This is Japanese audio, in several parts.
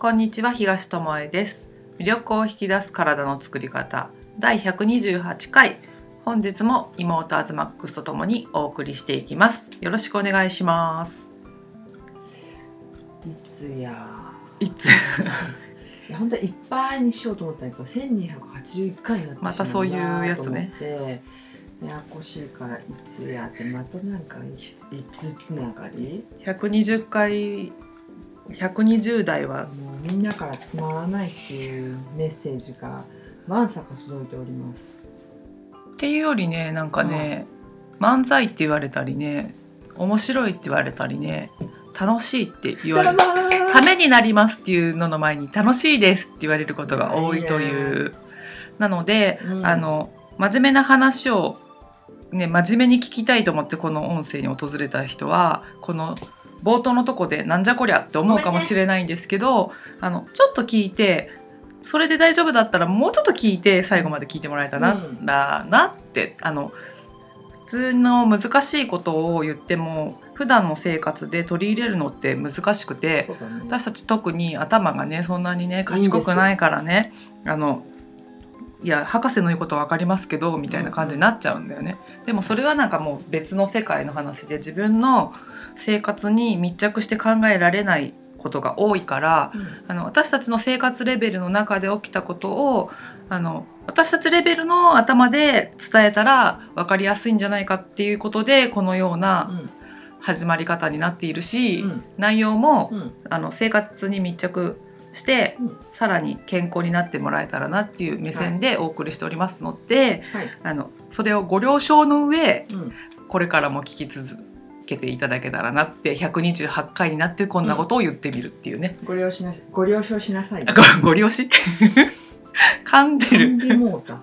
こんにちは東智恵です。魅力を引き出す体の作り方。第128回。本日も妹アズマックスとともにお送りしていきます。よろしくお願いします。いつや。いつ？いや本当はいっぱいにしようと思ったんだけど1281回になってしままたそういうやつね。ややこしいからいつやってまたなんかいいつつながり？120回120代はもうみんなからつまらないっていうメッセージがわんさか届いております。っていうよりねなんかね、漫才って言われたりね面白いって言われたりね楽しいって言われる。ためになりますっていうのの前に楽しいですって言われることが多いという。なので、うん。あの真面目な話をね真面目に聞きたいと思ってこの音声に訪れた人はこの冒頭のとこでなんじゃこりゃって思うかもしれないんですけど、あのちょっと聞いてそれで大丈夫だったらもうちょっと聞いて最後まで聞いてもらえたらうん。な,、なってあの普通の難しいことを言っても普段の生活で取り入れるのって難しくてね。私たち特に頭がねそんなにね賢くないからねあのいや博士の言うことは分かりますけどみたいな感じになっちゃうんだよね、でもそれはなんかもう別の世界の話で自分の生活に密着して考えられないことが多いからうん。あの私たちの生活レベルの中で起きたことをあの私たちレベルの頭で伝えたら分かりやすいんじゃないかっていうことでこのような始まり方になっているし、うん。内容もうん。あの生活に密着して、うん。さらに健康になってもらえたらなっていう目線でお送りしておりますので、はい。あのそれをご了承の上うん。これからも聞き続けていただけたらなって128回になってこんなことを言ってみるっていうね、ご了承しなご了承しなさい。あ ごご了承 噛んで噛んもうた。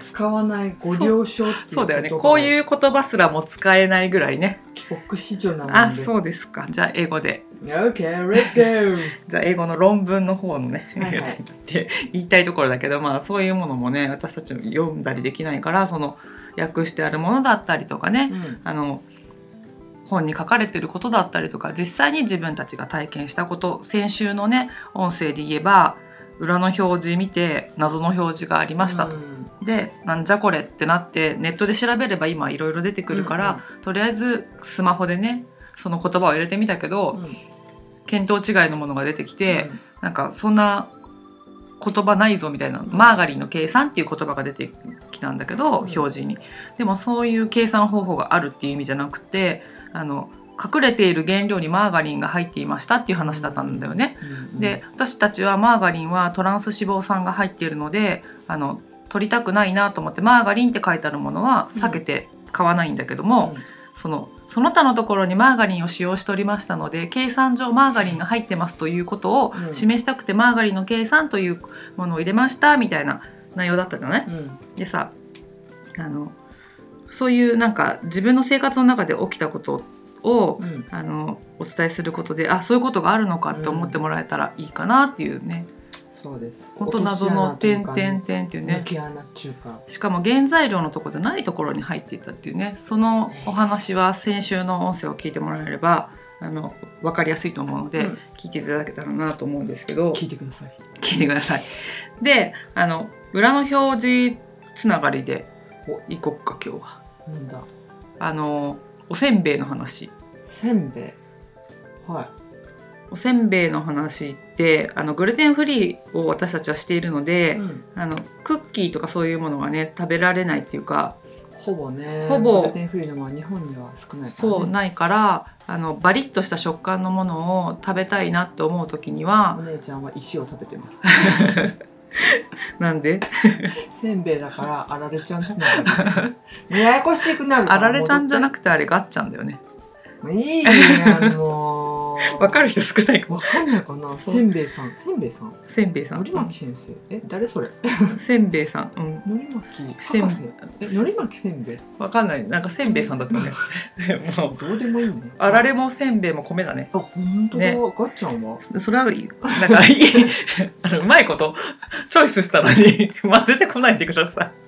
使わないご了承っていうそうだよね。こういう言葉すらも使えないぐらいね。帰国子女なもんで。あそうですか。じゃあ英語で。OK let's go. じゃあ英語の論文の方のね、はいはい。言いたいところだけどまあそういうものもね私たち読んだりできないからその訳してあるものだったりとかね、うん。あの本に書かれてることだったりとか実際に自分たちが体験したこと先週のね音声で言えば裏の表示見て謎の表示がありました。と。うん。でなんじゃこれってなってネットで調べれば今いろいろ出てくるから、とりあえずスマホでねその言葉を入れてみたけど、うん。見当違いのものが出てきて、なんかそんな言葉ないぞみたいな、マーガリンの計算っていう言葉が出てきたんだけど、うん。表示に。でもそういう計算方法があるっていう意味じゃなくてあの隠れている原料にマーガリンが入っていましたっていう話だったんだよね。うんで私たちはマーガリンはトランス脂肪酸が入っているのであの取りたくないなと思ってマーガリンって書いてあるものは避けて買わないんだけども、そのその他のところにマーガリンを使用しておりましたので計算上マーガリンが入ってますということをうん。示したくて、マーガリンの計算というものを入れましたみたいな内容だったじゃない、うん。でさあのそういうなんか自分の生活の中で起きたことを、うん。あのお伝えすることであそういうことがあるのかって思ってもらえたらいいかなっていうね、そうです。本当謎の点々点っていうね。しかも原材料のとこじゃないところに入っていたっていうね。そのお話は先週の音声を聞いてもらえればあの分かりやすいと思うので、うん。聞いていただけたらなと思うんですけど。聞いてください。聞いてください。であの裏の表示つながりで行こっか今日は。なんだ。あのおせんべいの話。せんべい。はい。おせんべいの話ってあのグルテンフリーを私たちはしているので、うん。あのクッキーとかそういうものがね食べられないっていうかほぼねほぼグルテンフリーのは日本には少ないからね。そうないからあのバリッとした食感のものを食べたいなって思う時におは姉ちゃんは石を食べてます なんで？せんべいだからあられちゃんつながり。ややこしくなるかあられちゃんじゃなくくてあれガッチャンだよね。いいやもうわかる人少ないかも。わかんないかな。そう。せんべいさん。せんべいさん。せんべいさん。のり巻先生。え誰それ？せんべいさん。うん。のり巻せん博士えのり巻せんべい？わかんない。なんかせんべいさんだったよね。もう。どうでもいいね。あられもせんべいも米だね。あ本当だ、ね。ガッチャンは？それはいいなんかいい あのうまいことチョイスしたのに混ぜてこないでください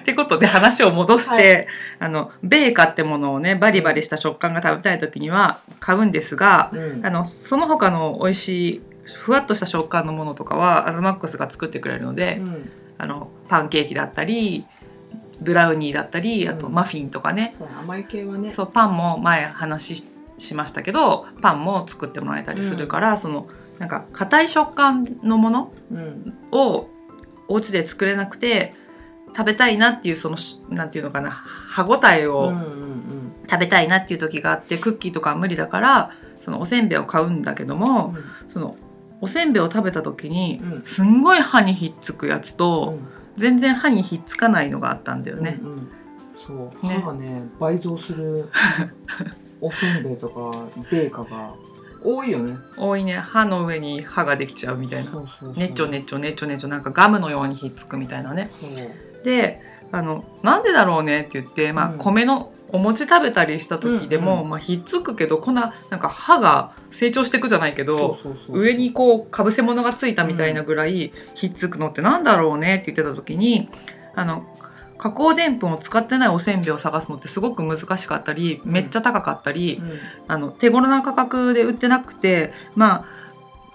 ってことで話を戻して、あのベーカってものをねバリバリした食感が食べたい時には買うんですが、うん。あのその他の美味しいふわっとした食感のものとかはアズマックスが作ってくれるので、うん。あのパンケーキだったりブラウニーだったりあとうん。マフィンとかね、そう甘い系はね。そうパンも前話ししましたけどパンも作ってもらえたりするから、そのなんか硬い食感のものうん。をお家で作れなくて食べたいなっていうそのしなんていうのかな歯ごたえをうんうん食べたいなっていう時があってクッキーとかは無理だからそのおせんべいを買うんだけども、そのおせんべいを食べた時にうん。すんごい歯にひっつくやつうと、ん。全然歯にひっつかないのがあったんだよね。うんうん。そう。ね。歯がね倍増する おせんべいとかベーカが多いよね。多いね。歯の上に歯ができちゃうみたいな。ねちょねちょねちょねちょなんかガムのようにひっつくみたいなね。であのなんでだろうねって言って、まあうん。米のお餅食べたりした時でも、うんうまあ、ひっつくけどこんななんか歯が成長していくじゃないけど上にこうかぶせ物がついたみたいなぐらいひっつくのってなんだろうねって言ってた時にあの加工でんぷんを使ってないおせんべいを探すのってすごく難しかったりうん。めっちゃ高かったり、うん。あの手頃な価格で売ってなくてま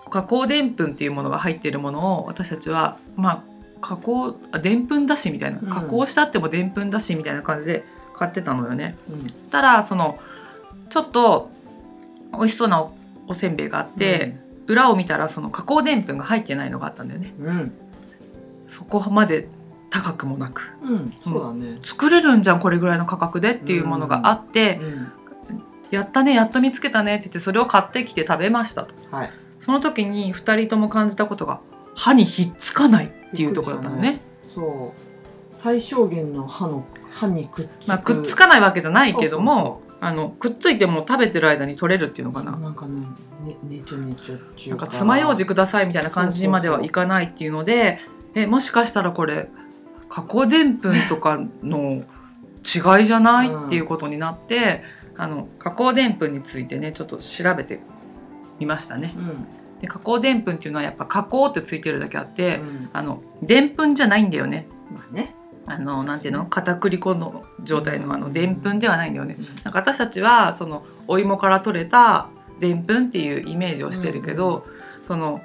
あ加工でんぷんっていうものが入っているものを私たちはまあ加工あでんぷんだしみたいな。うん。加工したってもでんぷんだしみたいな感じで買ってたのよね。うん。そしたらそのちょっと美味しそうなおおせんべいがあって、裏を見たらその加工でんぷんが入ってないのがあったんだよね。うん。そこまで高くもなく。うん。そうだね。作れるんじゃんこれぐらいの価格でっていうものがあって、うん。やったねやっと見つけたねって言ってそれを買ってきて食べましたと。はい。その時に2人とも感じたことが歯にひっつかないっていうところだったのね。そう。最小限の歯の歯にくっつく。まあ、くっつかないわけじゃないけどもあのくっついても食べてる間に取れるっていうのかな。なんかねねねちょねちょっていうか。爪楊枝くださいみたいな感じまではいかないっていうのでえもしかしたらこれ加工でんぷんとかの違いじゃない、うんっていうことになってあの加工でんぷんについてねちょっと調べてみましたね。うんで加工でんぷんっていうのはやっぱ加工ってついてるだけあって、うん。あのでんぷんじゃないんだよね。まあね。あのなんていうの？片栗粉の状態のあのでんぷんではないんだよね。うん。なんか私たちはそのお芋から取れたでんぷんっていうイメージをしてるけど、その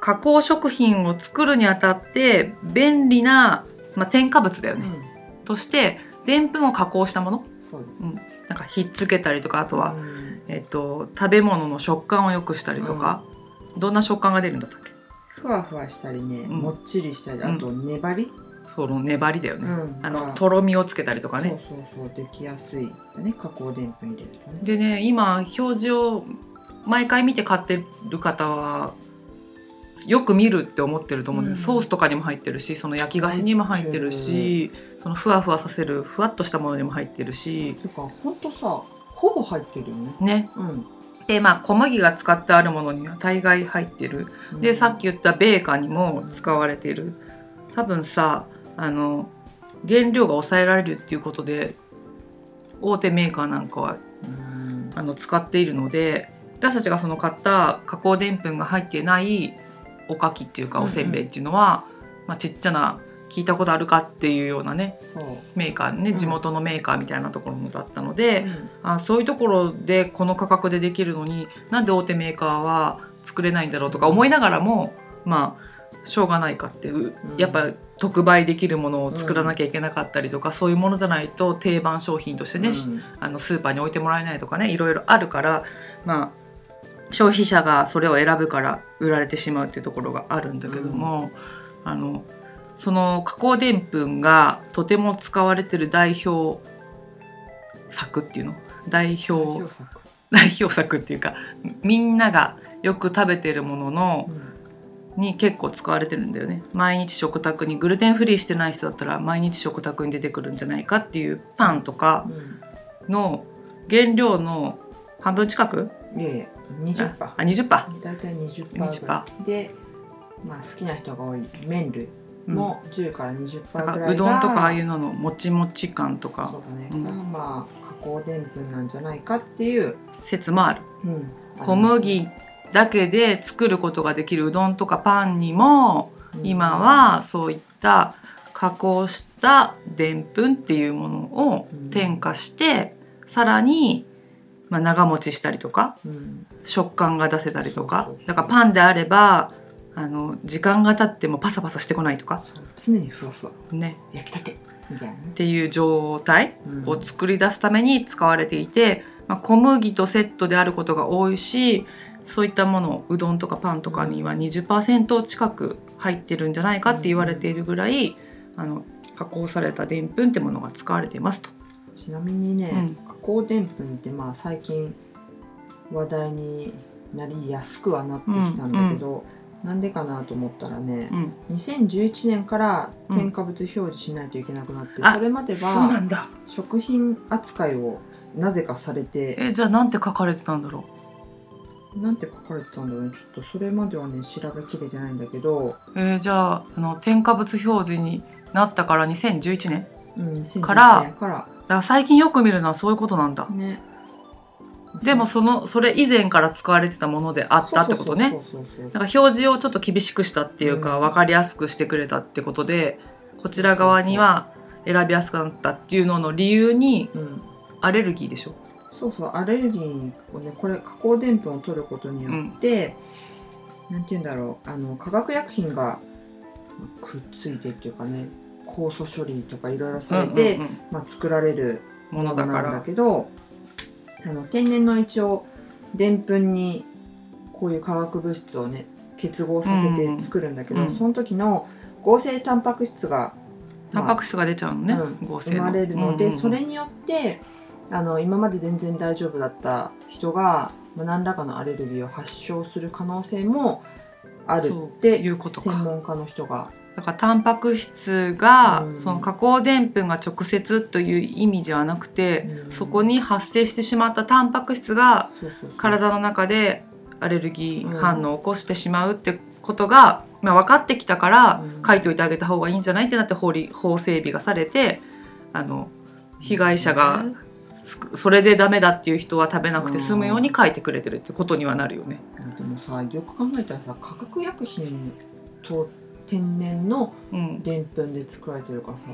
加工食品を作るにあたって便利な、まあ、添加物だよね、うん。としてでんぷんを加工したもの。そうです。うん。なんかひっつけたりとかあとは、うん。えっと、食べ物の食感を良くしたりとか、どんな食感が出るんだったっけ？ふわふわしたりね、ん。もっちりしたりあと粘り、その粘りだよね、うん。あのがとろみをつけたりとかね。そうそうそうできやすいね。加工でんぷん入れるとね。でね今表示を毎回見て買ってる方はよく見るって思ってると思うんだよ、うん。ソースとかにも入ってるしその焼き菓子にも入ってるしそのふわふわさせるふわっとしたものにも入ってるし。ていうかほんとさほぼ入ってるよね。ね。うん。でまあ小麦が使ってあるものには大概入ってる。でさっき言ったベーカーにも使われている。多分さあの原料が抑えられるっていうことで大手メーカーなんかはうん。あの使っているので私たちがその買った加工でんぷんが入ってないおかきっていうかうんうん。おせんべいっていうのは、まあ、ちっちゃな聞いたことあるかっていうようなねメーカーねうん。地元のメーカーみたいなところのだったので、うん。あそういうところでこの価格でできるのになんで大手メーカーは作れないんだろうとか思いながらもまあしょうがないかっていう、うん。やっぱ特売できるものを作らなきゃいけなかったりとか、そういうものじゃないと定番商品としてね、うん。あのスーパーに置いてもらえないとかねいろいろあるからまあ消費者がそれを選ぶから売られてしまうっていうところがあるんだけども、あのその加工でんぷんがとても使われてる代表作っていうの？代表代表作っていうかみんながよく食べてるもののに結構使われてるんだよね。毎日食卓にグルテンフリーしてない人だったら毎日食卓に出てくるんじゃないかっていうパンとかうん。の原料の半分近く？いやいや20%ああ20%パ大体20%ぐらい。で、まあ、好きな人が多い麺類も10から20%ぐらいが、なんかうどんとかああいうののもちもち感とそかうだね、うん。がまあ加工でんぷんなんじゃないかっていう、説もある。うん。小麦だけで作ることができるうどんとかパンにもうん。今はそういった加工したでんぷんっていうものを添加して、さらに、まあ、長持ちしたりとかうん。食感が出せたりとか。そうそう。だからパンであればあの時間が経ってもパサパサしてこないとか。常にふわふわ。ね。焼きたて。みたいなね。っていう状態うんを作り出すために使われていて、まあ、小麦とセットであることが多いしそういったものうどんとかパンとかには20%近く入ってるんじゃないかって言われているぐらいあの加工されたでんぷんってものが使われていますと。ちなみにね、うん。加工でんぷんってまあ最近話題になりやすくはなってきたんだけど、なんでかなと思ったらねう、ん、2011年からうん。添加物表示しないといけなくなって、あそれまでは食品扱いをなぜかされてえじゃあなんて書かれてたんだろなんて書かれてたんだろうね。ちょっとそれまではね調べきれてないんだけど、う、えーじゃああの添加物表示になったから2011年？うん、2011から年から。だから最近よく見るのはそういうことなんだ。ねでもそのそれ以前から使われてたものであったってことね。そうそうそうそうだから表示をちょっと厳しくしたっていうか、うん。分かりやすくしてくれたってことでこちら側には選びやすくなったっていうのの理由にうん。アレルギーでしょ？そうそうアレルギーをねこれ加工でんぷんを取ることによって、なんて言うんだろうあの化学薬品がまあくっついてっていうかね酵素処理とかいろいろされて、うんうんうん。まあ、作られるものだだから。けどあの天然の一応でんぷんにこういう化学物質をね結合させて作るんだけど、うん。うんその時の合成タンパク質がタンパク質が出ちゃうのね、うん合成の。生まれるので、うんうんうん。それによってあの今まで全然大丈夫だった人が、まあ、何らかのアレルギーを発症する可能性もあるっていうことか。専門家の人がだからタンパク質が、うん。その加工でんぷんが直接という意味じゃなくて、うん。そこに発生してしまったタンパク質が体の中でアレルギー反応を起こしてしまうってことが、まあ、分かってきたからうん。書いておいてあげた方がいいんじゃないってなって法理法整備がされてあの被害者がそれでダメだっていう人は食べなくて済むように書いてくれてるってことにはなるよね。でもさよく考えたらさ化学薬品と天然のうん、でんぷんで作られてるからさ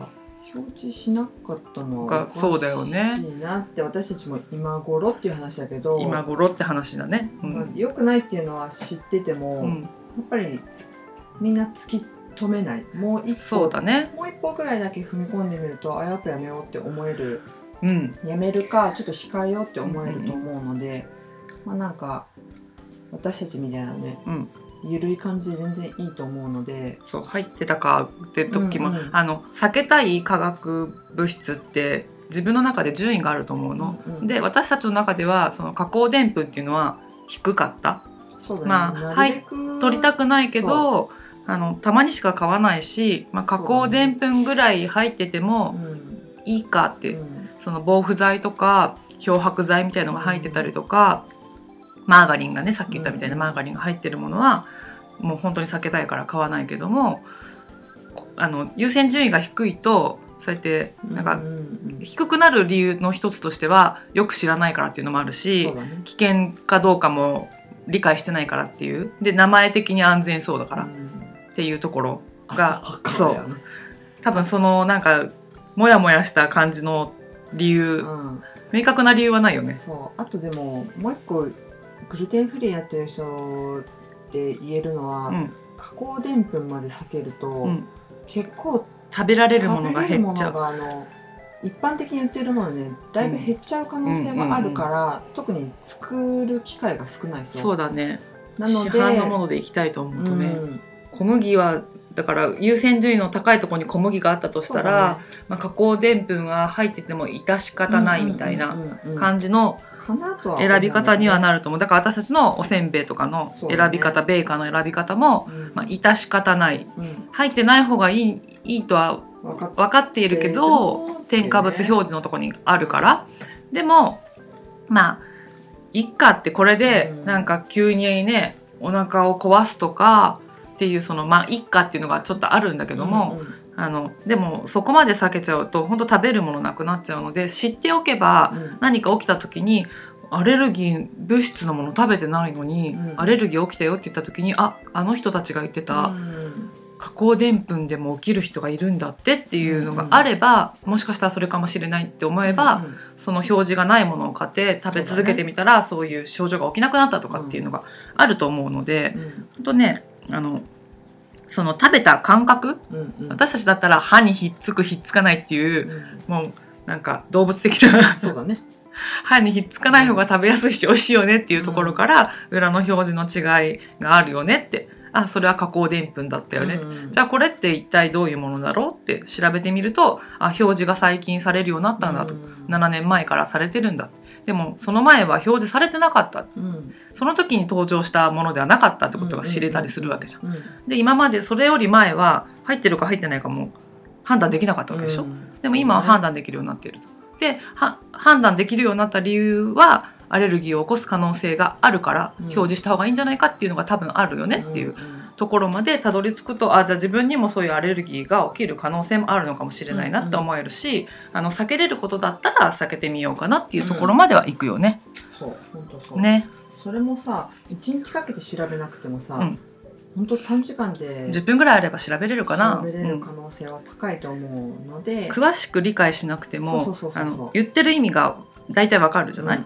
表示しなかったのはがおかしそうだよね。いなって私たちも今頃っていう話だけど今頃って話だね。うまあん良くないっていうのは知ってても、やうん、っぱりみんな突き止めない。もう一歩そうだね。もう一歩ぐらいだけ踏み込んでみるとあやっぱやめようって思える。うん、やめるかちょっと控えようって思えると思うので、まあなんか私たちみたいなねうん、緩い感じで全然いいと思うので。そう入ってたかって時も、うんうん。あの避けたい化学物質って自分の中で順位があると思うの。うんうんで私たちの中ではその加工でんぷんっていうのは低かった。ね、まあなるべく取りたくないけどあのたまにしか買わないし、まあ、加工でんぷんぐらい入っててうもん。いいかって、うん。その防腐剤とか漂白剤みたいのが入ってたりとか、マーガリンがねさっき言ったみたいなうん。マーガリンが入ってるものはもう本当に避けたいから買わないけどもこあの優先順位が低いとそうやってなんかうんうん。低くなる理由の一つとしてはよく知らないからっていうのもあるし、ね。危険かどうかも理解してないからっていう。で名前的に安全そうだからっうんていうところが浅はかだよね多分そのなんかモヤモヤした感じの理由、うん。明確な理由はないよね。そう。あとでももう一個グルテンフリーやってる人で言えるのは、うん。加工でんぷんまで避けると、うん、結構食べられるものが減っちゃう。があの一般的に売ってるものねだいぶ減っちゃう可能性もあるから、特に作る機会が少ない人そうだね。なので市販のものでいきたいと思うとね、うん。小麦はだから優先順位の高いところに小麦があったとしたら、まあ、加工でんぷんは入ってても致し方ないみたいな感じじの選び方にはなる、ると思う。だから私たちのおせんべいとかの選び方、ベーカーの選び方も、うん。まあ、致し方ない。うん。入ってない方がいいいいとは分かっているけど、添加物表示のとこにあるから。でもまあいっかってこれでうん。なんか急にねお腹を壊すとかっていうそのまあいっかっていうのがちょっとあるんだけども、うんうん。あのでもそこまで避けちゃうと本当食べるものなくなっちゃうので知っておけばうん。何か起きた時にアレルギー物質のもの食べてないのに、うん。アレルギー起きたよって言った時にああの人たちが言ってたうん。加工でんぷんでも起きる人がいるんだってっていうのがあれば、もしかしたらそれかもしれないって思えば、うんうん。その表示がないものを買って食べ続けてみたらそう,、いう症状が起きなくなったとかっていうのがあると思うので、うん。とねあのその食べた感覚うんうん。私たちだったら歯にひっつくひっつかないっていううん。もうなんか動物的なそうだね。歯にひっつかない方が食べやすいし美味しいよねっていうところから、裏の表示の違いがあるよねってあそれは加工でんぷんだったよね、うんじゃあこれって一体どういうものだろうって調べてみるとあ表示が最近されるようになったんだと、うん。7年前からされてるんだでもその前は表示されてなかった。うん。その時に登場したものではなかったってことが知れたりするわけじゃん。うんで今までそれより前は入ってるか入ってないかも判断できなかったわけでしょ、うん。でも今は判断できるようになっていると。では判断できるようになった理由はアレルギーを起こす可能性があるからうん。表示した方がいいんじゃないかっていうのが多分あるよねっていううんところまでたどり着くとあじゃあ自分にもそういうアレルギーが起きる可能性もあるのかもしれないなって思えるし、あの避けれることだったら避けてみようかなっていうところまではいくよね。そう本当そう。ね。それもさ一日かけて調べなくてもさ、うん。本当短時間で10分ぐらいあれば調べれるかな。調べれうんる可能性は高いと思うので、詳しく理解しなくても言ってる意味が大体わかるじゃない、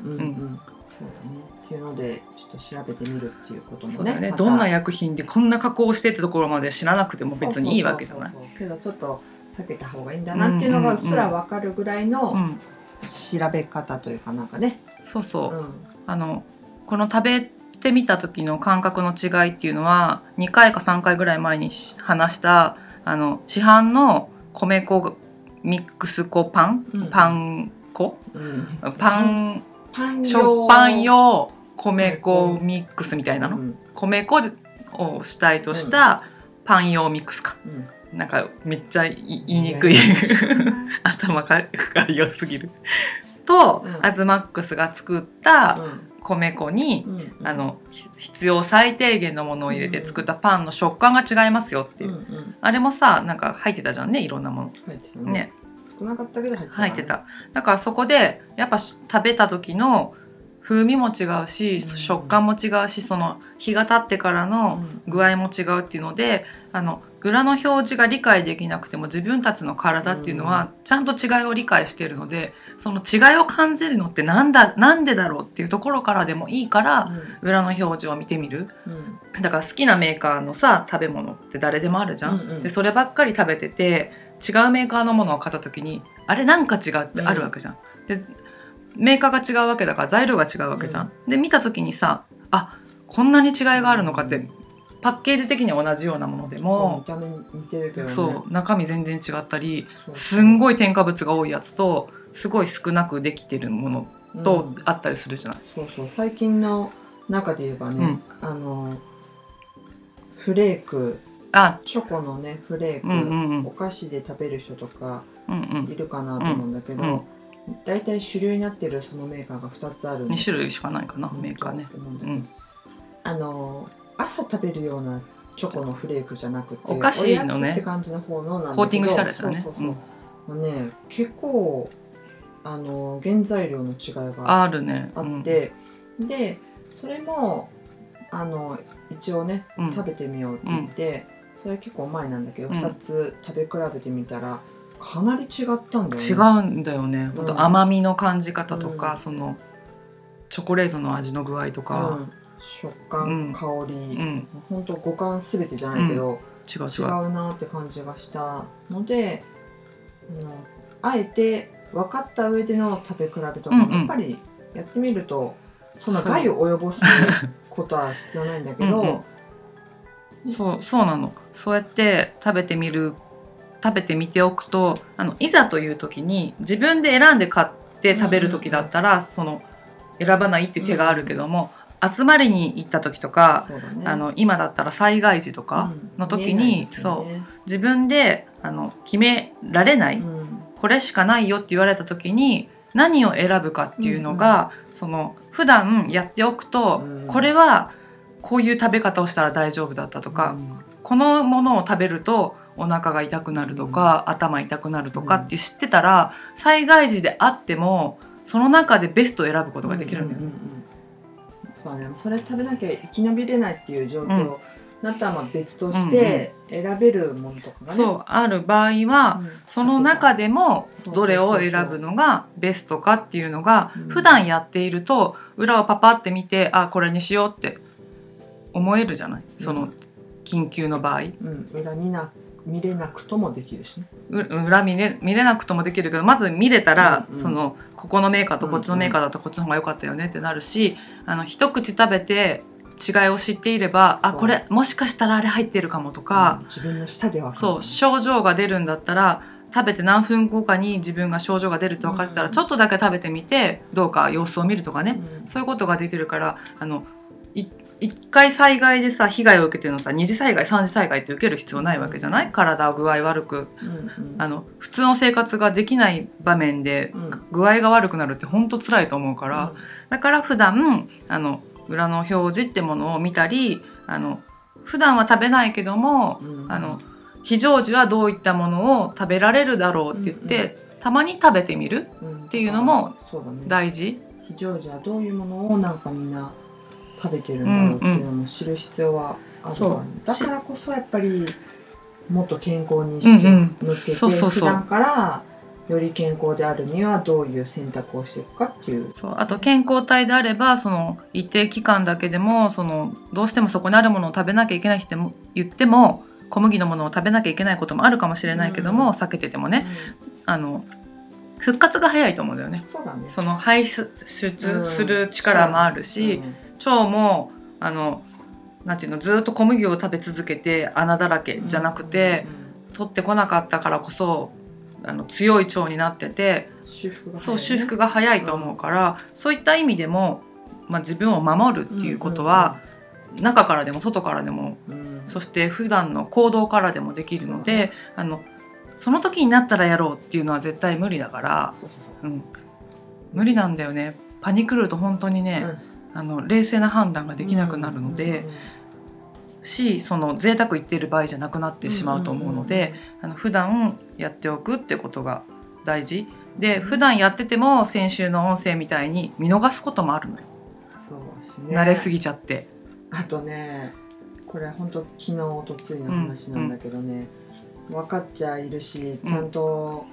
っていうのでちょっと調べてみるっていうこともねそうだよね、またどんな薬品でこんな加工してってところまで知らなくても別にいいわけじゃない。けどちょっと避けた方がいいんだなっていうのがうっすら分かるぐらいのうん、調べ方というかなんかね、そうそう。う、ん。あのこの食べてみた時の感覚の違いっていうのは2回か3回ぐらい前に話したあの市販の米粉ミックス粉パン、うん。パン粉？うん。パンパン食パン用米粉ミックスみたいなの、うん。米粉を主体としたパン用ミックスか。うん。なんかめっちゃ言いにくい頭が良すぎる。と、うん。アズマックスが作ったうん。米粉に、うんあのひ必要最低限のものを入れて作ったパンの食感が違いますよっていう、うんうん。あれもさなんか入ってたじゃんねいろんなもの。入ってたね。ね。少なかったけど入ってた。入ってた。だからそこでやっぱし食べた時の風味も違うし、うん。食感も違うしその日が経ってからのうん。具合も違うっていうのであの裏の表示が理解できなくても自分たちの体っていうのはちゃんと違いを理解しているのでその違いを感じるのってなんだなんでだろうっていうところからでもいいから裏の表示を見てみる。うん。うんだから好きなメーカーのさ食べ物って誰でもあるじゃん、うんうんでそればっかり食べてて違うメーカーのものを買った時にあれなんか違うってあるわけじゃん。でメーカーが違うわけだから材料が違うわけじゃん。で見た時にさあこんなに違いがあるのかってパッケージ的には同じようなものでそうも見た目似てるけどね。そう中身全然違ったりすんごい添加物が多いやつとすごい少なくできてるものとうん。あったりするじゃない。そうそう。最近の中で言えばね、あのフレーク。あ。チョコのねフレーク、うんうんうん。お菓子で食べる人とかうんうん。いるかなと思うんだけど、うん大体主流になってるそのメーカーが2つある2種類しかないかなメーカーね。うん。あの朝食べるようなチョコのフレークじゃなくてお菓子のね。おやつって感じの方のコーティングしたやつだね。そうそうそう、もうね結構あの原材料の違いがあるね。あって、でそれもあの一応ね、うん。食べてみようって言って、それ結構前なんだけど、うん。2つ食べ比べてみたらかなり違ったんだよね。違うんだよね、ほん。うんと甘みの感じ方とか、うん。そのチョコレートの味の具合とうか、ん、食感、うん香り、うん。ほんと五感すべてじゃないけど、違違う違う。うなって感じがしたので、うん。あえて分かった上での食べ比べとかうんうん。もやっぱりやってみると、そんな害を及ぼすことは必要ないんだけど、そうそうなの。そうやって食べてみる食べてみておくとあのいざという時に自分で選んで買って食べる時だったら、その選ばないっていう手があるけども、集まりに行った時とか、ね。あの今だったら災害時とかの時に、そう自分であの決められない、うん。これしかないよって言われた時に何を選ぶかっていうのが、その普段やっておくと、うん。これはこういう食べ方をしたら大丈夫だったとか、うん。このものを食べるとお腹が痛くなるとか、頭痛くなるとかって知ってたら、災害時であってもその中でベストを選ぶことができるんだよね。うううんそうね。それ食べなきゃ生き延びれないっていう状況なったらまあ別として選べるものとかがね、そうある場合は、うん。その中でもどれを選ぶのがベストかっていうのがうん。普段やっていると裏をパパって見てあこれにしようって思えるじゃない？その緊急の場合。うん、裏見な見れなくともできるしね。う裏見れ見れなくともできるけどまず見れたら、うんうん。そのここのメーカーとこっちのメーカーだとこっちの方が良かったよねってなるしあの一口食べて違いを知っていればあこれもしかしたらあれ入ってるかもとかう、ん自分の舌ではそう症状が出るんだったら食べて何分後かに自分が症状が出るって分かってたら、うん。ちょっとだけ食べてみてどうか様子を見るとかね、うん。そういうことができるからあのい一回災害でさ被害を受けてるのさ二次災害三次災害って受ける必要ないわけじゃない？体具合悪く。うんうん。あの普通の生活ができない場面でうん。具合が悪くなるって本当辛いと思うから、だから普段あの裏の表示ってものを見たりあの普段は食べないけどもうん。あの非常時はどういったものを食べられるだろうって言って、たまに食べてみるうんっていうのもそうだね。大事。非常時はどういうものをなんかみんな食べてるんだろうっていうのも知る必要はあるから、ねだからこそやっぱりもっと健康に意識を向けて、普段からより健康であるにはどういう選択をしていくかっていう。そう。あと健康体であればその一定期間だけでもそのどうしてもそこにあるものを食べなきゃいけないっても言っても小麦のものを食べなきゃいけないこともあるかもしれないけども、うん避けててもねあの復活が早いと思うんだよね。そね。その排出する力もあるし、腸もあのなんていうのずっと小麦を食べ続けて穴だらけじゃなくて、取ってこなかったからこそあの強い腸になってて修復が早いね。そう修復が早いと思うから、そういった意味でも、まあ、自分を守るっていうことは、中からでも外からでもうん。そして普段の行動からでもできるので、あのその時になったらやろうっていうのは絶対無理だから、そうん、無理なんだよね。パニクると本当にね、あの冷静な判断ができなくなるので、しその贅沢言ってる場合じゃなくなってしまうと思うので、あの普段やっておくってことが大事。で普段やってても先週の音声みたいに見逃すこともあるのよ、そうしね。慣れすぎちゃって。あとねこれ本当昨日おとついの話なんだけどね、分かっちゃいるしちゃんと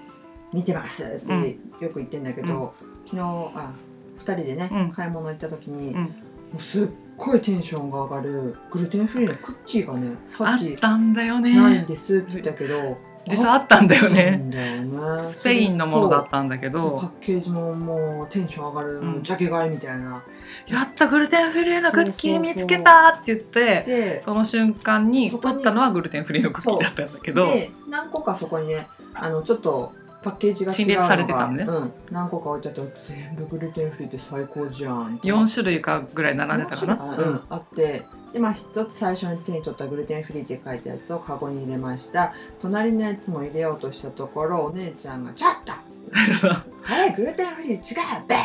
見てますってよく言ってんだけど、昨日あ2人でね、うん。買い物行った時に、うん。もうすっごいテンションが上がるグルテンフリーのクッキーがねさあっっきたんだよないんねですって言ったけど実はあったんだよね。ね。スペインのものだっそたんだけう。パどッケージももうテンション上がる、うん。ジャケ買いみたいな。やったグルテンフリーのクッキー見つけたって言ってでその瞬間に取ったのはグルテンフリーのクッキーだったんだけど。で何個かそこにねあのちょっとパッケージが陳列されてたのね。うん、何個か置いてあって全部グルテンフリーって最高じゃん4種類かぐらい並んでたかな？あうん、あってでまあ一つ最初に手に取ったグルテンフリーって書いたやつをカゴに入れました。隣のやつも入れようとしたところお姉ちゃんが「ちょっと！あれグルテンフリー違うべ!」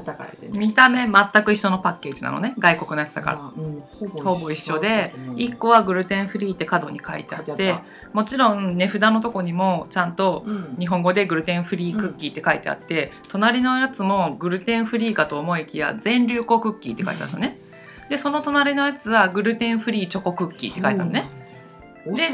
叩かれてね見た目全く一緒のパッケージなのね。外国のやつだから。まあうん、ほぼほぼ一緒でだと思う1個はグルテンフリーって角に書いてあっ書いてあてもちろん値札のとこにもちゃんとうん。日本語でグルテンフリークッキーって書いてあって、隣のやつもグルテンフリーかと思いきや全粒粉クッキーって書いてあるのね。でその隣のやつはグルテンフリーチョコクッキーって書いてあるのね。で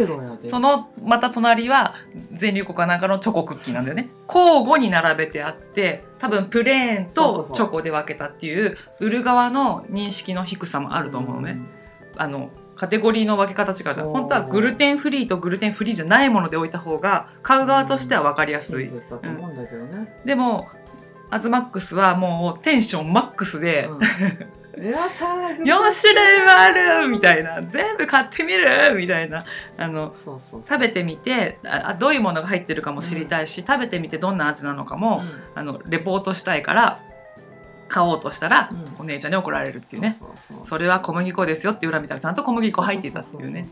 そのまた隣は全粒粉かなんかのチョコクッキーなんだよね。交互に並べてあって多分プレーンとチョコで分けたっていう売る側の認識の低さもあると思うのね、あのカテゴリーの分け方違う本当はグルテンフリーとグルテンフリーじゃないもので置いた方が買う側としては分かりやすい、でもアズマックスはもうテンションマックスで、うん4種類もあるみたいな。全部買ってみるみたいな。あの食べてみてああどういうものが入ってるかも知りたいし、食べてみてどんな味なのかも、あのレポートしたいから買おうとしたら、うん。お姉ちゃんに怒られるっていうね。それは小麦粉ですよって裏見たらちゃんと小麦粉入っていたっていうね。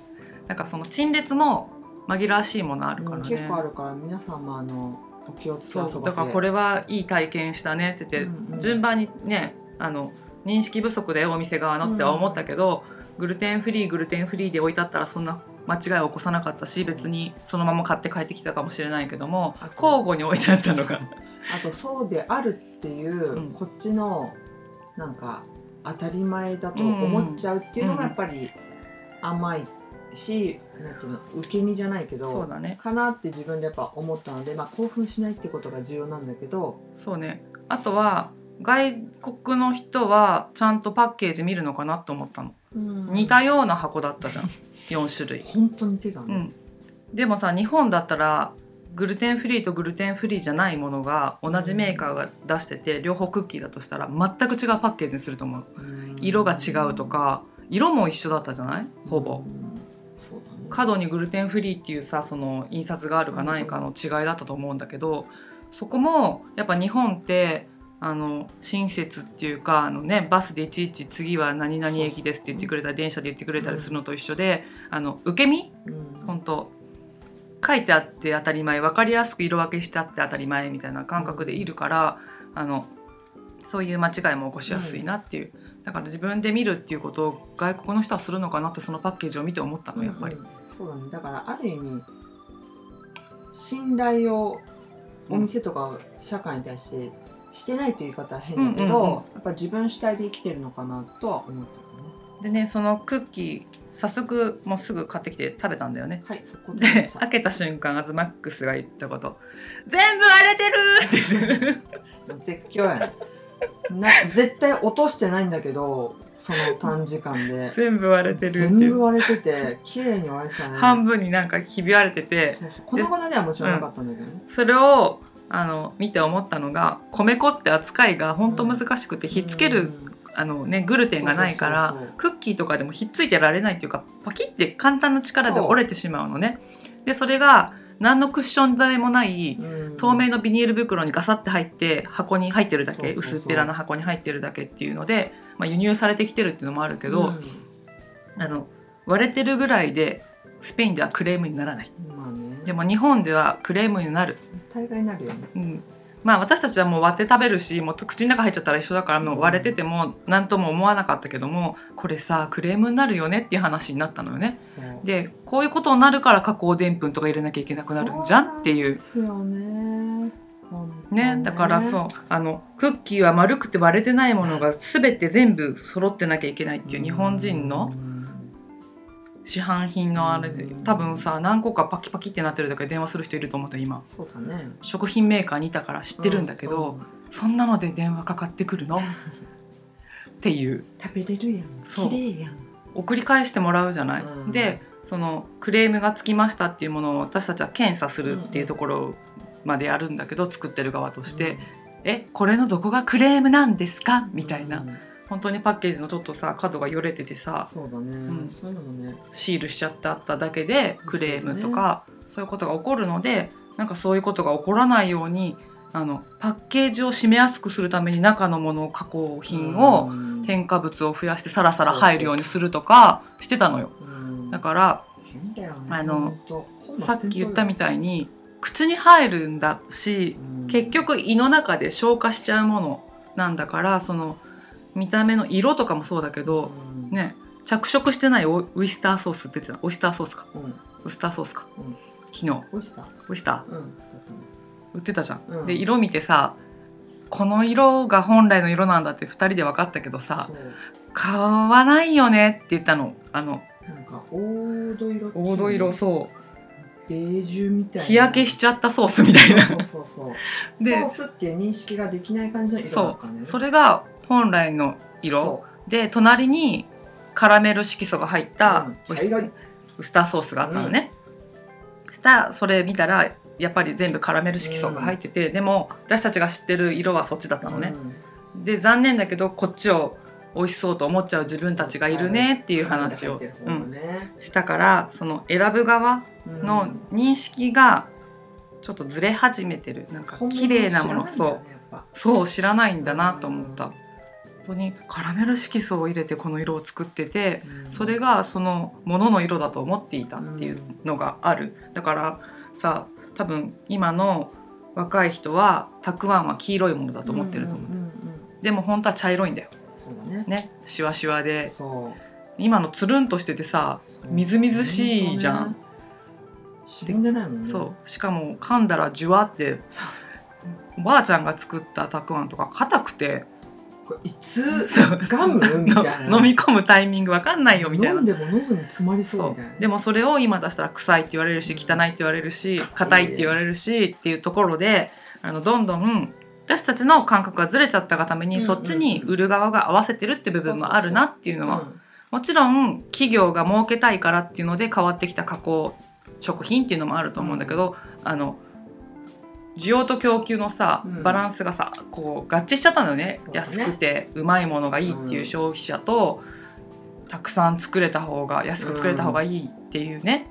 なんかその陳列も紛らわしいものあるからね、うん結構あるから皆さんもあのお気をつけだからこれはいい体験したねって言って、うんうん順番にねあの認識不足でお店側のっては思ったけど、グルテンフリーグルテンフリーで置いてあったらそんな間違いを起こさなかったし別にそのまま買って帰ってきたかもしれないけどもあ交互に置いてあったのが。あとそうであるっていう、うん。こっちのなんか当たり前だと思っちゃうっていうのがやっぱり甘いしなんていうの受け身じゃないけどそうだね。かなって自分でやっぱ思ったので、まあ、興奮しないってことが重要なんだけど。そうね。あとは外国の人はちゃんとパッケージ見るのかなと思ったの、似たような箱だったじゃん。4種類、本当に手がね、うん、でもさ日本だったらグルテンフリーとグルテンフリーじゃないものが同じメーカーが出してて両方クッキーだとしたら全く違うパッケージにすると思う。うん。色が違うとか色も一緒だったじゃない？ほぼ。うん。角にグルテンフリーっていうさその印刷があるかないかの違いだったと思うんだけどそこもやっぱ日本ってあの親切っていうかあの、ね、バスでいちいち次は何々駅ですって言ってくれたり電車で言ってくれたりするのと一緒であの受け身？うん。本当。書いてあって当たり前分かりやすく色分けしてあって当たり前みたいな感覚でいるからあのそういう間違いも起こしやすいなっていう、だから自分で見るっていうことを外国の人はするのかなってそのパッケージを見て思ったのやっぱり。うんそうだね。だからある意味信頼をお店とか社会に対してしてないという言い方は変だけど、うんうんうん。やっぱ自分主体で生きてるのかなとは思ったよね。でねそのクッキー早速もうすぐ買ってきて食べたんだよね。はいそこで。でした開けた瞬間アズマックスが言ったこと「全部割れてる!」って言って絶叫やねな絶対落としてないんだけどその短時間で。全部割れてるって全いう。部割れてて綺麗に割れてたね。半分になんかひび割れてて。そうそう。粉々ではもちろんなかったんだけどね、それをあの見て思ったのが米粉って扱いが本当難しくてひっつける、あのね、グルテンがないからクッキーとかでもひっついてられないっていうかパキって簡単な力で折れてしまうのね。でそれが何のクッション材もないうん。透明のビニール袋にガサって入って箱に入ってるだけ薄っぺらな箱に入ってるだけっていうので、まあ、輸入されてきてるっていうのもあるけど、うん。あの割れてるぐらいでスペインではクレームにならない。まあねでも日本ではクレームになる、大概になるよね。うん、まあ私たちはもう割って食べるしもう口の中入っちゃったら一緒だからもう割れてても何とも思わなかったけどもこれさクレームになるよねっていう話になったのよね。でこういうことになるから加工でんぷんとか入れなきゃいけなくなるんじゃんっていう。ですよね本当ね、だからそうあのクッキーは丸くて割れてないものが全て全部揃ってなきゃいけないっていう日本人のうん市販品のあれで多分さ何個かパキパキってなってるだけで電話する人いると思った今。そうだね。食品メーカーにいたから知ってるんだけど、うん。そんなので電話かかってくるの？っていう。食べれるやん。そう。綺麗やん。送り返してもらうじゃない、うん。でそのクレームがつきましたっていうものを私たちは検査するっていうところまでやるんだけど作ってる側として、えこれのどこがクレームなんですか？みたいな、うん本当にパッケージのちょっとさ角がよれててさそうだね、ん。そういうのもね。シールしちゃってあっただけでクレームとか、そういうことが起こるのでなんかそういうことが起こらないようにあのパッケージを締めやすくするために中のもの加工品を、うん。添加物を増やしてサラサラ入るようにするとかしてたのよ。うん。だからあのさっき言ったみたいに口に入るんだしうん。結局胃の中で消化しちゃうものなんだからその見た目の色とかもそうだけどうん。ね着色してないオウイスターソースって言ってた？オイスターソースか。うん。ウスターソースか、うん。昨日。おいしさオイスタうん。ー売ってたじゃん、うん。で色見てさこの色が本来の色なんだって2人で分かったけどさそう。買わないよねって言ったの。あのなんか黄土色黄土色そベージュみたいな。う日焼けしちゃったソースみたいな。そうそうそう。でソースっていう認識ができない感じの色だそったんだよねう。それが本来の色そで隣にカラメル色素が入ったうん。茶色い。ウスターソースがあったのね、したそれ見たらやっぱり全部カラメル色素が入ってて、でも私たちが知ってる色はそっちだったのね、で残念だけどこっちを美味しそうと思っちゃう自分たちがいるねっていう話を、ううん。したからその選ぶ側の認識がちょっとずれ始めてる。なんか綺麗なもの。そうそう知らないんだなと思った、本当にカラメル色素を入れてこの色を作っててそれがそのものの色だと思っていたっていうのがある。だからさ多分今の若い人はたくあんは黄色いものだと思ってると思う、でも本当は茶色いんだよ。そうだね。ねシワシワで。今のつるんとしててさみずみずしいじゃん、しぼんでないもんね。そう。しかも噛んだらジュワっておばあちゃんが作ったたくあんとか硬くていつガム？みたいなの飲み込むタイミングわかんないよみたいな。ん飲でも喉に詰まりそうみたいな。でもそれを今出したら臭いって言われるし汚いって言われるし硬いって言われるしっていうところであのどんどん私たちの感覚がずれちゃったがために、そっちに売る側が合わせてるって部分もあるなっていうのはうんもちろん企業が儲けたいからっていうので変わってきた加工食品っていうのもあると思うんだけど、あの需要と供給のさうん。バランスがさこう合致しちゃったんだよねね。安くてうまいものがいいっていう消費者と、たくさん作れた方が安く作れた方がいいっていうね、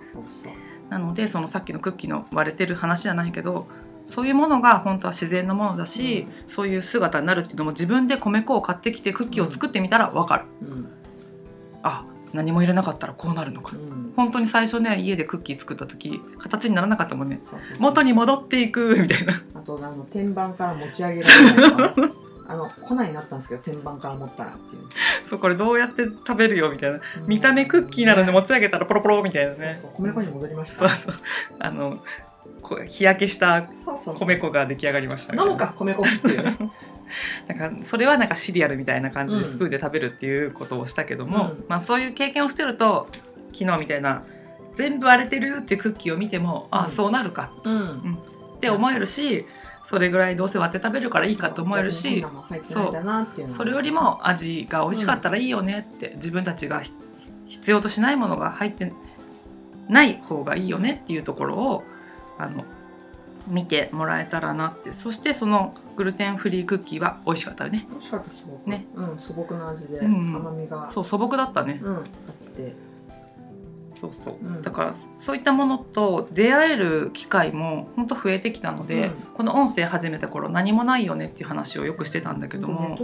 そうそう。なのでそのさっきのクッキーの割れてる話じゃないけどそういうものが本当は自然のものだし、そういう姿になるっていうのも自分で米粉を買ってきてクッキーを作ってみたら分かる、うん。あ何も入れなかったらこうなるのか、うん。本当に最初ね家でクッキー作った時形にならなかったもんね。そう元に戻っていく みたいな。あとあの天板から持ち上げられないとかね あの粉になったんですけど天板から持ったらっていう。そうこれどうやって食べるよみたいな。見た目クッキーなのに持ち上げたらポロポロみたいなね。米粉に戻りました。そうそう。あの日焼けした米粉が出来上がりました飲むか米粉っていうね だからそれはなんかシリアルみたいな感じうん。でスプーンで食べるっていうことをしたけども、うん。まあそういう経験をしてると昨日みたいな全部割れてるってクッキーを見ても、あうん。そうなるかうん。って思えるしそれぐらいどうせ割って食べるからいいかと思えるし変なもん入ってないんだなっていう。それよりも味が美味しかったらいいよねって、自分たちがひ必要としないものが入ってない方がいいよねっていうところをあの見てもらえたらなって。そしてそのグルテンフリークッキーは美味しかったよね。美味しかったすごくね。うん素朴な味でうん。甘みが。そう素朴だったね、うんあって。そうそう、うん。だからそういったものと出会える機会も本当増えてきたので、うん。この音声始めた頃何もないよねっていう話をよくしてたんだけども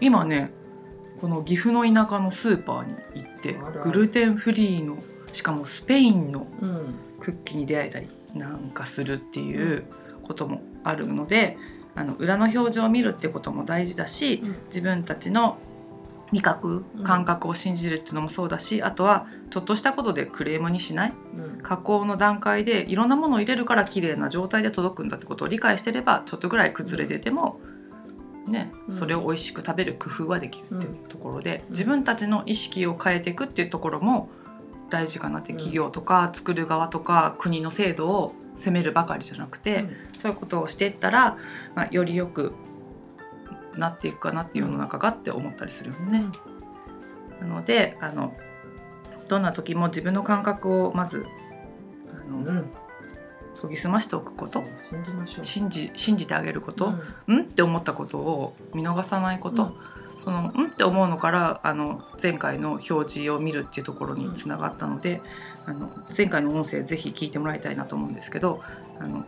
今ねこの岐阜の田舎のスーパーに行ってグルテンフリーのしかもスペインのうんクッキーに出会えたりなんかするっていうこともあるのであの裏の表情を見るってことも大事だしうん。自分たちの味覚うん。感覚を信じるっていうのもそうだし、あとはちょっとしたことでクレームにしないうん。加工の段階でいろんなものを入れるから綺麗な状態で届くんだってことを理解してればちょっとぐらい崩れてても、ね、うん。それを美味しく食べる工夫はできるっていうところで、うん。自分たちの意識を変えていくっていうところも大事かなって。うん。企業とか作る側とか国の制度を責めるばかりじゃなくて、うん。そういうことをしていったら、まあ、よりよくなっていくかなっていう世の中がって思ったりするよね。なのであのどんな時も自分の感覚をまずあの、うん。研ぎ澄ましておくこと。信じましょう。信じ信じてあげること、うん。んって思ったことを見逃さないこと、うん。そのんって思うのからあの前回の表示を見るっていうところにつながったので、あの前回の音声ぜひ聞いてもらいたいなと思うんですけどあの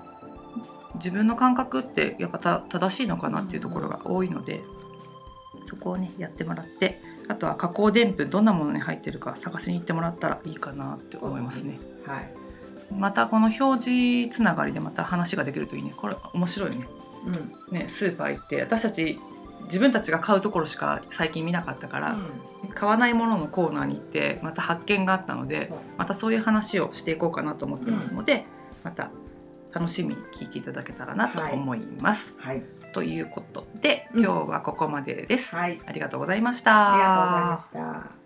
自分の感覚ってやっぱ正しいのかなっていうところが多いので、そこをねやってもらってあとは加工でんぷんどんなものに入ってるか探しに行ってもらったらいいかなって思いますね。はいまたこの表示つながりでまた話ができるといいねこれ面白いね。うんねスーパー行って私たち自分たちが買うところしか最近見なかったから、買わないもののコーナーに行ってまた発見があったのでまたそういう話をしていこうかなと思ってますので、また楽しみに聞いていただけたらなと思います。はい。ということでうん。今日はここまでです。はい。ありがとうございました。ありがとうございました